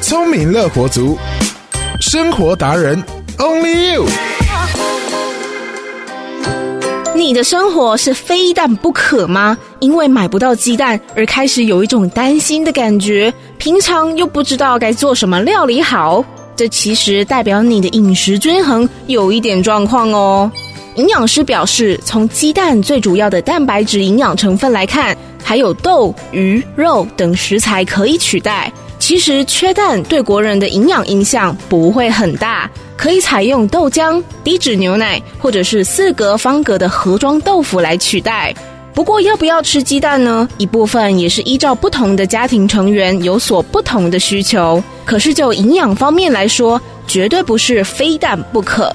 聪明乐活族，生活达人，Only you。你的生活是非蛋不可吗？因为买不到鸡蛋而开始有一种担心的感觉，平常又不知道该做什么料理好。这其实代表你的饮食均衡有一点状况哦。营养师表示，从鸡蛋最主要的蛋白质营养成分来看，还有豆、鱼、肉等食材可以取代。其实缺蛋对国人的营养影响不会很大。可以采用豆浆、低脂牛奶，或者是四格方格的盒装豆腐来取代。不过，要不要吃鸡蛋呢？一部分也是依照不同的家庭成员有所不同的需求。可是就营养方面来说，绝对不是非蛋不可。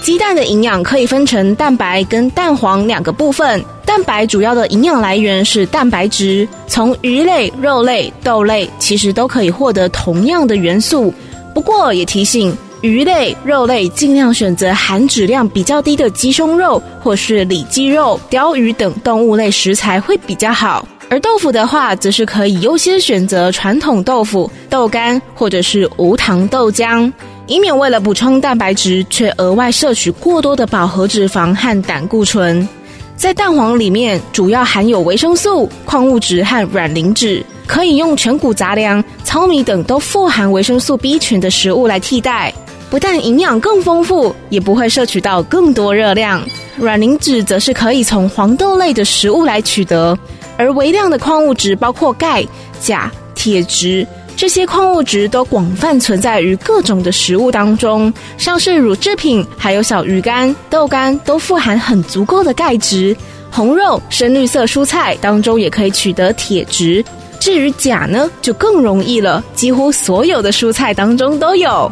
鸡蛋的营养可以分成蛋白跟蛋黄两个部分。蛋白主要的营养来源是蛋白质，从鱼类、肉类、豆类其实都可以获得同样的元素。不过也提醒。鱼类、肉类尽量选择含脂量比较低的鸡胸肉，或是里脊肉、鲷鱼等动物类食材会比较好。而豆腐的话，则是可以优先选择传统豆腐、豆干或者是无糖豆浆，以免为了补充蛋白质，却额外摄取过多的饱和脂肪和胆固醇。在蛋黄里面，主要含有维生素、矿物质和软磷脂，可以用全谷杂粮、糙米等都富含维生素 B 群的食物来替代。不但营养更丰富，也不会摄取到更多热量。软磷脂则是可以从黄豆类的食物来取得，而微量的矿物质包括钙、钾、铁质，这些矿物质都广泛存在于各种的食物当中，像是乳制品、还有小鱼干、豆干都富含很足够的钙质。红肉、深绿色蔬菜当中也可以取得铁质。至于钾呢，就更容易了，几乎所有的蔬菜当中都有。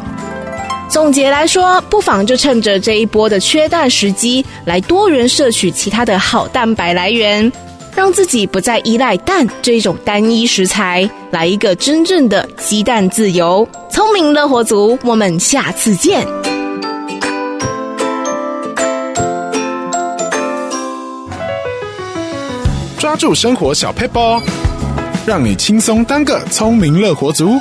总结来说，不妨就趁着这一波的缺蛋时机，来多元摄取其他的好蛋白来源，让自己不再依赖蛋这一种单一食材，来一个真正的鸡蛋自由。聪明乐活族，我们下次见。抓住生活小 paper，，让你轻松当个聪明乐活族。